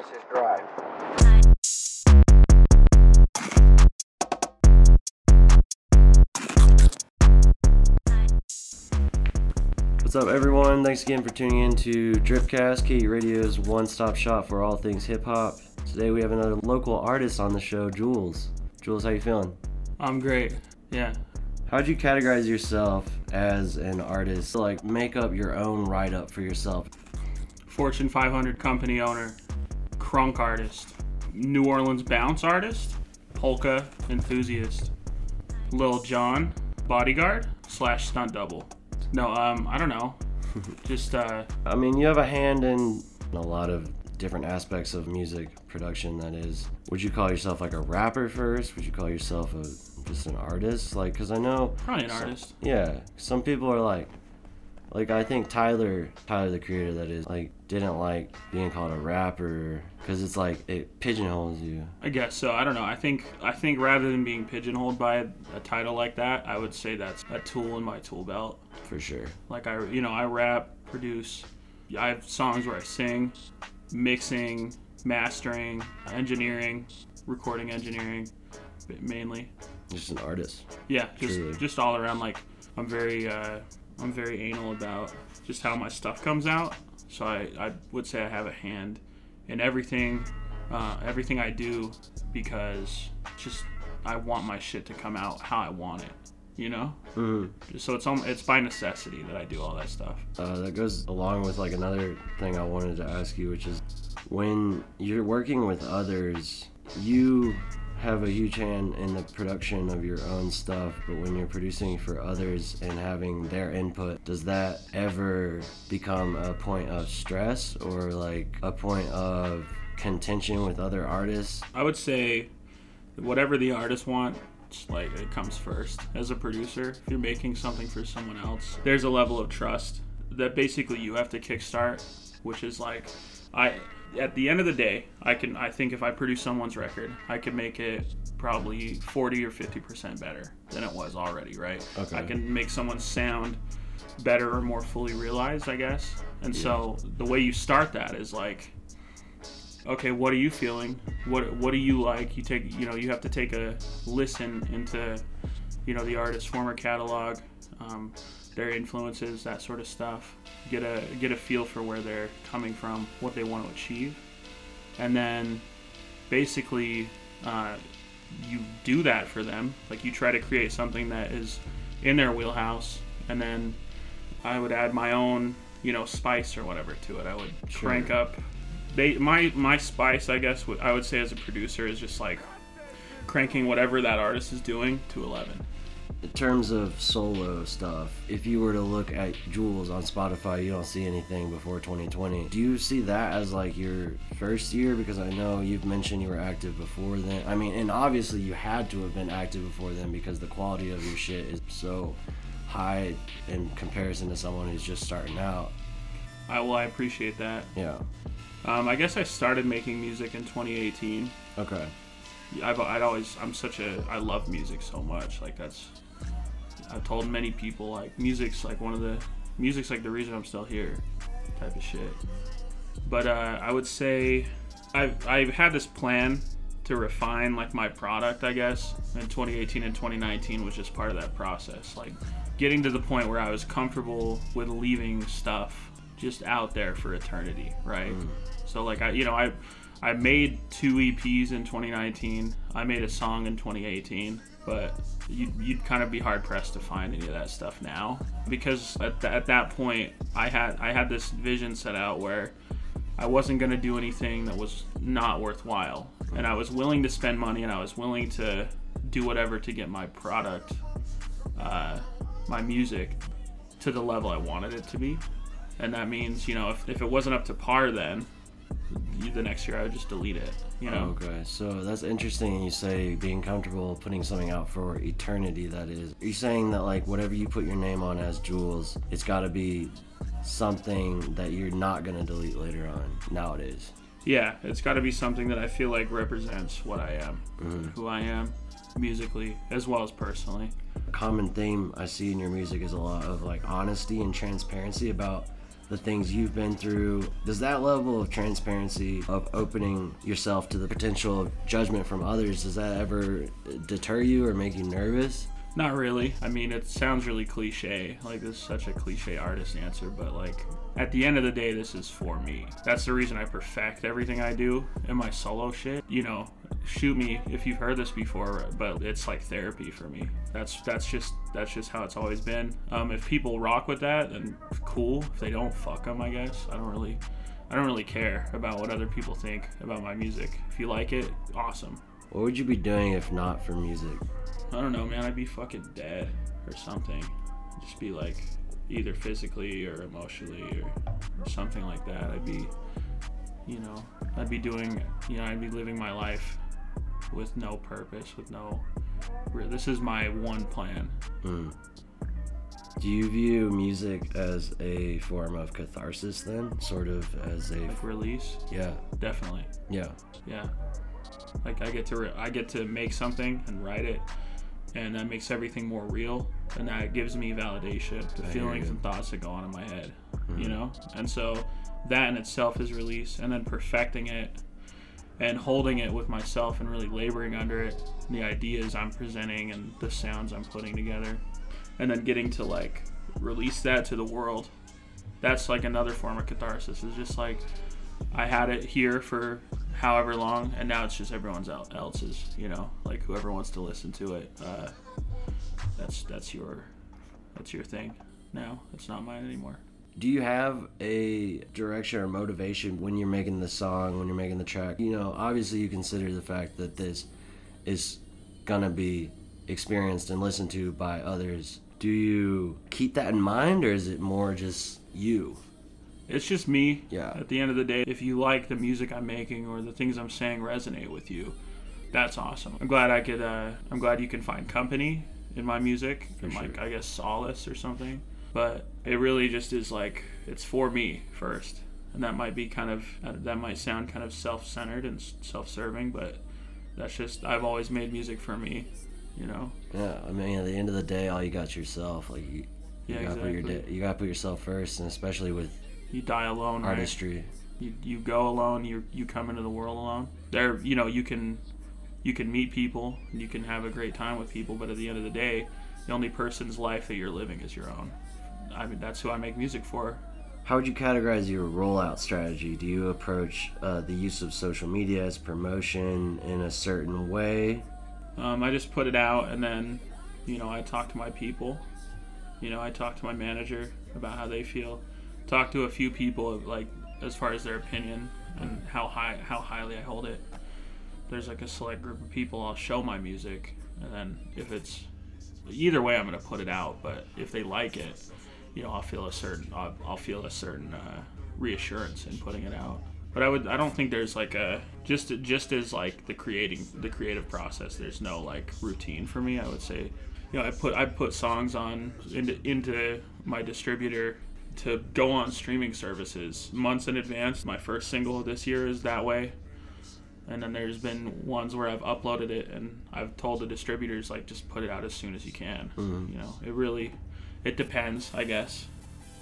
Narcissus Drive. What's up, everyone? Thanks again for tuning in to Dripcast, KU Radio's one-stop shop for all things hip-hop. Today we have another local artist on the show, Jules. Jules, how you feeling? I'm great. Yeah. How'd you categorize yourself as an artist? Like, make up your own write-up for yourself. Fortune 500 company owner, crunk artist, New Orleans bounce artist, polka enthusiast, Lil Jon bodyguard slash stunt double. No, um, I don't know. Just uh, I mean, you have a hand in a lot of different aspects of music production. That is, would you call yourself like a rapper first? Would you call yourself a just an artist? Like, cause I know probably an some- artist. Yeah, some people are like, like I think Tyler, Tyler the creator, that is, like didn't like being called a rapper because it's like it pigeonholes you. I guess so. I don't know. I think I think rather than being pigeonholed by a, a title like that, I would say that's a tool in my tool belt. For sure. Like I, you know, I rap, produce. I have songs where I sing, mixing, mastering, engineering, recording engineering, mainly. Just an artist. Yeah, just Truly. just all around. Like I'm very, uh, I'm very anal about just how my stuff comes out. So I, I would say I have a hand in everything, uh, everything I do, because just I want my shit to come out how I want it. You know. Mm. So it's um, it's by necessity that I do all that stuff. Uh, that goes along with like another thing I wanted to ask you, which is when you're working with others, you have a huge hand in the production of your own stuff, but when you're producing for others and having their input, does that ever become a point of stress or like a point of contention with other artists? I would say whatever the artists want, like it comes first. As a producer, if you're making something for someone else, there's a level of trust that basically you have to kickstart, which is like I at the end of the day, I can I think if I produce someone's record, I could make it probably 40 or 50% better than it was already, right? Okay. I can make someone sound better or more fully realized, I guess. And so the way you start that is like okay, what are you feeling? What what do you like? You take you know you have to take a listen into you know the artist's former catalog, um, their influences, that sort of stuff. Get a get a feel for where they're coming from, what they want to achieve, and then basically uh, you do that for them. Like you try to create something that is in their wheelhouse, and then I would add my own you know spice or whatever to it. I would Sure. crank up they my my spice i guess i would say as a producer is just like cranking whatever that artist is doing to 11 In terms of solo stuff, if you were to look at Jules on Spotify, you don't see anything before 2020. Do you see that as like your first year? Because I know you've mentioned you were active before then. I mean, and obviously you had to have been active before then because the quality of your shit is so high in comparison to someone who's just starting out. i well i appreciate that Yeah. um, i guess i started making music in 2018 Okay. I've, I'd always i'm such a i love music so much like that's i've told many people like music's like one of the music's like the reason i'm still here type of shit. But uh, i would say i've i've had this plan to refine like my product i guess in 2018 and 2019 was just part of that process like getting to the point where i was comfortable with leaving stuff just out there for eternity right? So like i you know i i made two eps in 2019 i made a song in 2018 but you'd, you'd kind of be hard pressed to find any of that stuff now because at, at that point i had i had this vision set out where I wasn't going to do anything that was not worthwhile. And I was willing to spend money and I was willing to do whatever to get my product, uh, my music, to the level I wanted it to be. And that means, you know, if, if it wasn't up to par then, the next year I would just delete it, you know? Okay, so that's interesting. You say being comfortable putting something out for eternity. That is, are you saying that like whatever you put your name on as Jules, it's got to be something that you're not gonna delete later on nowadays. Yeah, it's got to be something that I feel like represents what I am, mm-hmm. who I am musically as well as personally. A common theme I see in your music is a lot of like honesty and transparency about the things you've been through. Does that level of transparency, of opening yourself to the potential of judgment from others, does that ever deter you or make you nervous? Not really. I mean, it sounds really cliche. Like, this is such a cliche artist answer, but like, at the end of the day, this is for me. That's the reason I perfect everything I do in my solo shit. You know, shoot me if you've heard this before, but it's like therapy for me. That's that's just that's just how it's always been. Um, if people rock with that, then cool. If they don't, fuck them. I guess I don't really, I don't really care about what other people think about my music. If you like it, awesome. What would you be doing if not for music? I don't know, man. I'd be fucking dead or something. Just be like either physically or emotionally or something like that. I'd be, you know, I'd be doing, you know, I'd be living my life with no purpose, with no. This is my one plan. Mm. Do you view music as a form of catharsis then? Sort of as a. Like release? Yeah. Definitely. Yeah. Yeah. Like I get to re- I get to make something and write it and that makes everything more real and that gives me validation. The I feelings and thoughts that go on in my head you Mhm. know? And so that in itself is release and then perfecting it and holding it with myself and really laboring under it the ideas i'm presenting and the sounds i'm putting together. And then getting to like release that to the world. That's like another form of catharsis. It's just like i had it here for however long and now it's just everyone's else's you know like whoever wants to listen to it uh, that's that's your that's your thing now it's not mine anymore Do you have a direction or motivation when you're making the song, when you're making the track? You know, obviously you consider the fact that this is gonna be experienced and listened to by others. Do you keep that in mind or is it more just you? It's just me Yeah. at the end of the day if you like the music i'm making or the things i'm saying resonate with you that's awesome i'm glad i could uh, i'm glad you can find company in my music and sure. like i guess solace or something but it really just is like it's for me first and that might be kind of uh, that might sound kind of self-centered and self-serving but that's just i've always made music for me you know Yeah, I mean, at the end of the day, all you got yourself. Like you, you Yeah, gotta put your exactly. you gotta put yourself first, and especially with you die alone right? you, you go alone you you come into the world alone there you know you can you can meet people you can have a great time with people but at the end of the day the only person's life that you're living is your own i mean that's who i make music for How would you categorize your rollout strategy? Do you approach uh, the use of social media as promotion in a certain way? um, i just put it out and then you know i talk to my people you know i talk to my manager about how they feel talk to a few people like as far as their opinion and how high how highly i hold it. There's like a select group of people i'll show my music and then if it's either way i'm going to put it out but if they like it you know i'll feel a certain i'll, I'll feel a certain uh, reassurance in putting it out. But i would i don't think there's like a just just as like the creating the creative process there's no like routine for me i would say. You know i put i put songs on into, into my distributor to go on streaming services months in advance my first single this year is that way and then there's been ones where I've uploaded it and I've told the distributors like just put it out as soon as you can. Mm-hmm. You know, it really it depends, I guess.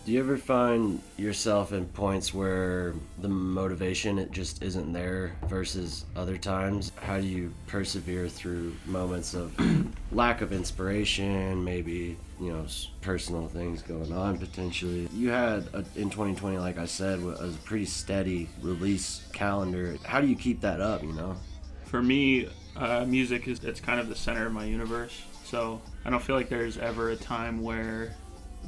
Do you ever find yourself in points where the motivation it just isn't there versus other times? How do you persevere through moments of lack of inspiration, maybe you know personal things going on potentially? You had a, in 2020, like I said, wa- a pretty steady release calendar. How do you keep that up? You know? For me, uh, music is it's kind of the center of my universe. So I don't feel like there's ever a time where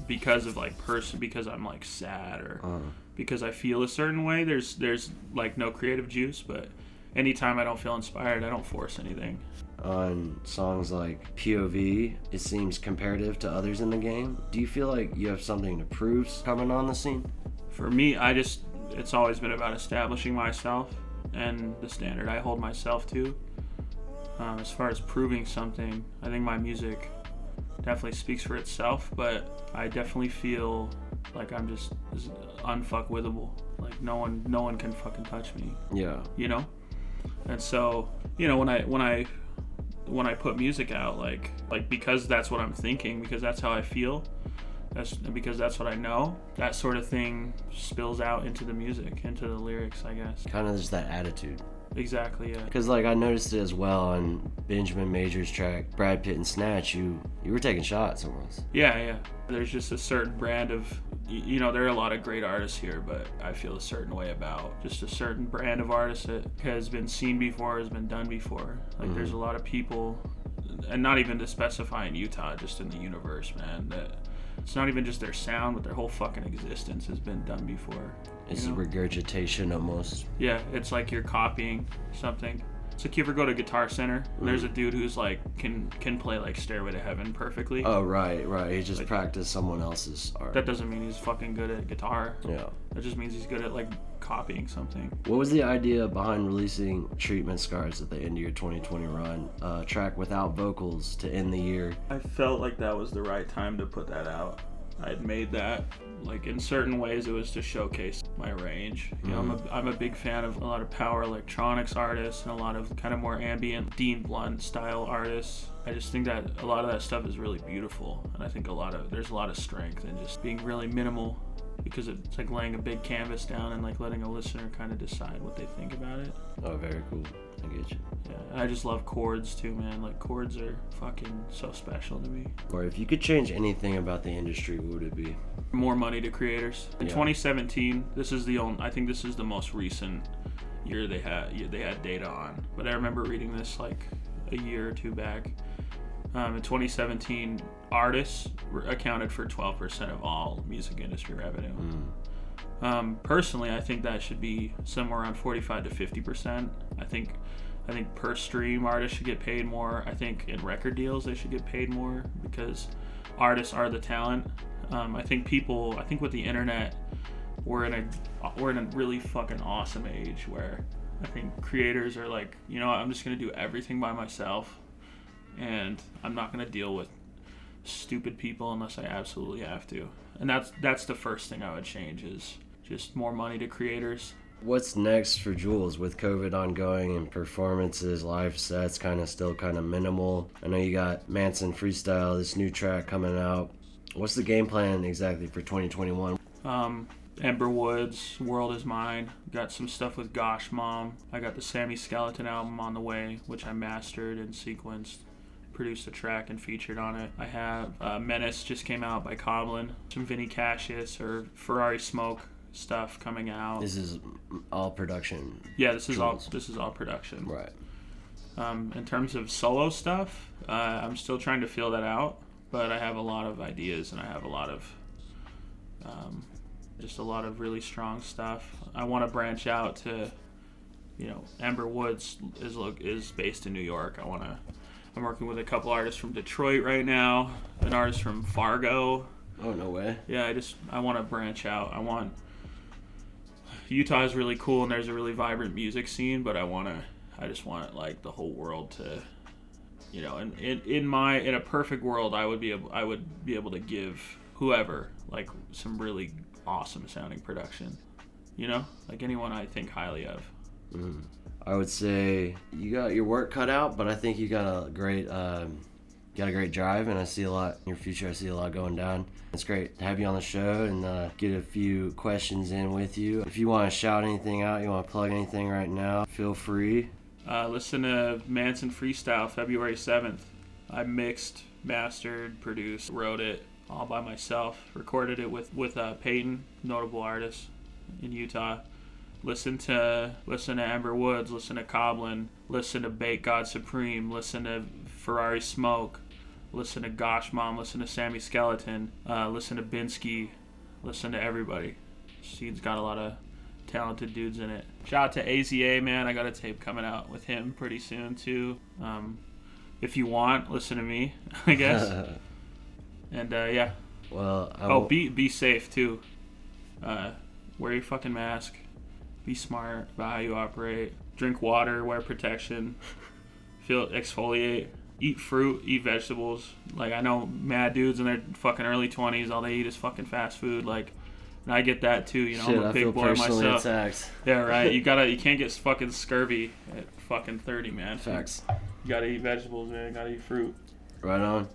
because of like person because I'm like sad or Uh, because I feel a certain way, there's there's like no creative juice, but anytime I don't feel inspired, I don't force anything. on songs like POV, it seems comparative to others in the game. Do you feel like you have something to prove coming on the scene? For me, I just it's always been about establishing myself and the standard I hold myself to. Um, as far as proving something, I think my music definitely speaks for itself, but I definitely feel like I'm just unfuckwithable. Like no one, no one can fucking touch me. Yeah. you know and so you know when i when i when i put music out like like because that's what i'm thinking because that's how i feel That's because that's what I know. That sort of thing spills out into the music, into the lyrics, I guess. Kind of just that attitude. Exactly, yeah. Because like I noticed it as well on Benjamin Major's track, Brad Pitt and Snatch. You you were taking shots almost. Yeah, yeah. There's just a certain brand of, you know, there are a lot of great artists here, but I feel a certain way about just a certain brand of artist that has been seen before, has been done before. Like, there's mm-hmm. a lot of people, and not even to specify in Utah, just in the universe, man, that it's not even just their sound, but their whole fucking existence has been done before. you It's know? regurgitation almost. Yeah, it's like you're copying something. It's like you ever go to Guitar Center, and there's a mm. dude who's like can can play like Stairway to Heaven perfectly. Oh right, right. He just Like- practiced someone else's art. That doesn't mean he's fucking good at guitar. yeah. That just means he's good at like copying something. What was the idea behind releasing Treatment Scars at the end of your 2020 run? A track without vocals to end the year. I felt like that was the right time to put that out. I had made that. Like in certain ways, it was to showcase my range. You know, I'm a, mm-hmm. I'm a big fan of a lot of power electronics artists and a lot of kind of more ambient Dean Blunt style artists. I just think that a lot of that stuff is really beautiful, and I think a lot of there's a lot of strength in just being really minimal because it's like laying a big canvas down and like letting a listener kind of decide what they think about it. Oh, very cool. I get you. Yeah, I just love chords too, man. Like chords are fucking so special to me. Or if you could change anything about the industry, what would it be? More money to creators. In Yeah. 2017, this is the only. I think this is the most recent year they had they had data on. But I remember reading this like a year or two back. Um, in 2017, artists accounted for 12% of all music industry revenue. Um, personally, I think that should be somewhere around 45 to 50 percent. I think, I think per stream artists should get paid more. I think in record deals they should get paid more because artists are the talent. Um, I think people. I think with the internet, we're in a we're in a really fucking awesome age where I think creators are like, you know, I'm just gonna do everything by myself, and I'm not gonna deal with stupid people unless I absolutely have to. And that's that's the first thing I would change is just more money to creators. What's next for Jules with COVID ongoing and performances, live sets kind of still kind of minimal? I know you got Manson Freestyle, this new track coming out. What's the game plan exactly for 2021? Um, Ember Woods, World Is Mine. Got some stuff with Gosh Mom. I got the Sammy Skeleton album on the way, which I mastered and sequenced. Produced a track and featured on it. I have uh, Menace just came out by Coblin. Some Vinny Cassius or Ferrari Smoke stuff coming out. This is all production. yeah, this is all this is all production. Right. Um, in terms of solo stuff, uh, I'm still trying to feel that out, but I have a lot of ideas and I have a lot of um, just a lot of really strong stuff. I want to branch out to, you know, Amber Woods is look is based in New York. I want to. I'm working with a couple artists from Detroit right now, an artist from Fargo. Oh, no way. Yeah, I just I want to branch out. I want Utah is really cool and there's a really vibrant music scene, but I want to I just want like the whole world to you know, and in, in my in a perfect world, I would be able I would be able to give whoever like some really awesome sounding production. You know, like anyone I think highly of. I would say you got your work cut out, but I think you got a great, um, got a great drive, and I see a lot in your future. I see a lot going down. It's great to have you on the show and uh, get a few questions in with you. If you want to shout anything out, you want to plug anything right now, feel free. Uh, listen to Manson Freestyle February 7th. I mixed, mastered, produced, wrote it all by myself. Recorded it with with uh, Peyton, notable artist in Utah. Listen to listen to Amber Woods. Listen to Coblin. Listen to Bake God Supreme. Listen to Ferrari Smoke. Listen to Gosh Mom. Listen to Sammy Skeleton. Uh, listen to Binsky. Listen to everybody. Scene's got a lot of talented dudes in it. Shout out to AZA, man. I got a tape coming out with him pretty soon, too. Um, if you want, listen to me, I guess. and uh, yeah. well, I Oh, be be safe too. Uh, wear your fucking mask. Be smart about how you operate. Drink water. Wear protection. Feel exfoliate. Eat fruit. Eat vegetables. Like I know mad dudes in their fucking early twenties. All they eat is fucking fast food. Like, and I get that too. You know, shit, I'm a big boy myself. attacked. Yeah, right. You gotta. You can't get fucking scurvy at fucking thirty, man. Facts. You gotta eat vegetables, man. You gotta eat fruit. Right on.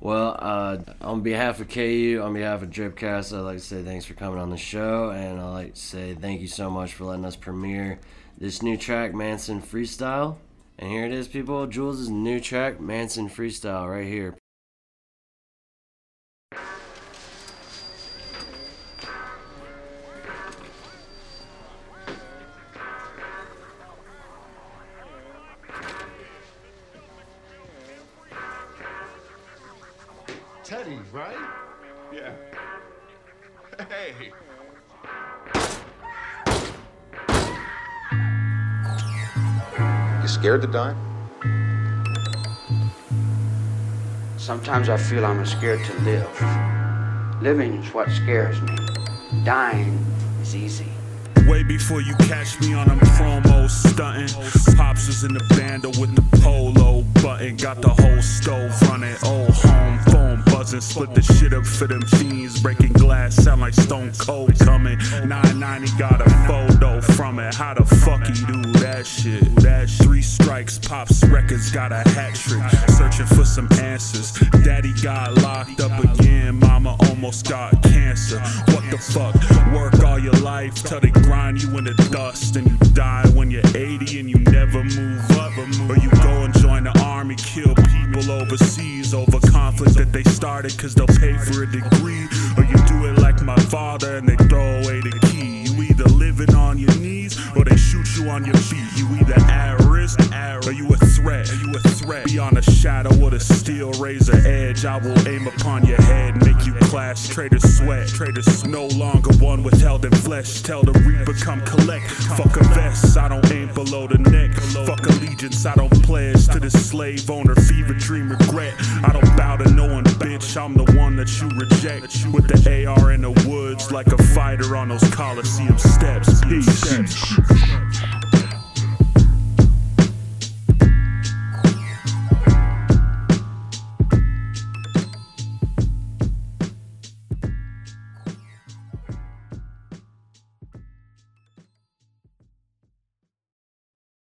Well, uh, on behalf of KU, on behalf of Dripcast, I'd like to say thanks for coming on the show, and I'd like to say thank you so much for letting us premiere this new track, Manson Freestyle. And here it is, people. Jules' new track, Manson Freestyle, right here. Teddy, right? Yeah. Hey. Scared to die? Sometimes I feel I'm scared to live. Living is what scares me. Dying is easy. Way before you catch me on them promos stunting. Pops was in the bando with the polo button. Got the whole stove running. Old home phone buzzing. Split the shit up for them fiends. Breaking glass, sound like Stone Cold coming. 990 got a photo from it. How the fuck he do that shit? That. Three strikes, Pops Records got a hat trick. Searching for some answers. Daddy got locked up again. Mama almost got cancer. What the fuck? Work all your life till they grind you in the dust. And you die when you're 80 and you never move cause they'll pay for a degree. Or you do it like my father and they throw away the key. You either living on your knees or they shoot you on your feet. You either at risk or you a threat. Are you a threat? Beyond a shadow with a steel razor edge, I will aim upon make Traitor sweat, traitors no longer one withheld in flesh. Tell the reaper come collect. Fuck a vest, I don't aim below the neck. Fuck allegiance, I don't pledge to the slave owner. Fever dream regret. I don't bow to no one, bitch. I'm the one that you reject. With the AR in the woods, like a fighter on those Coliseum steps. Peace.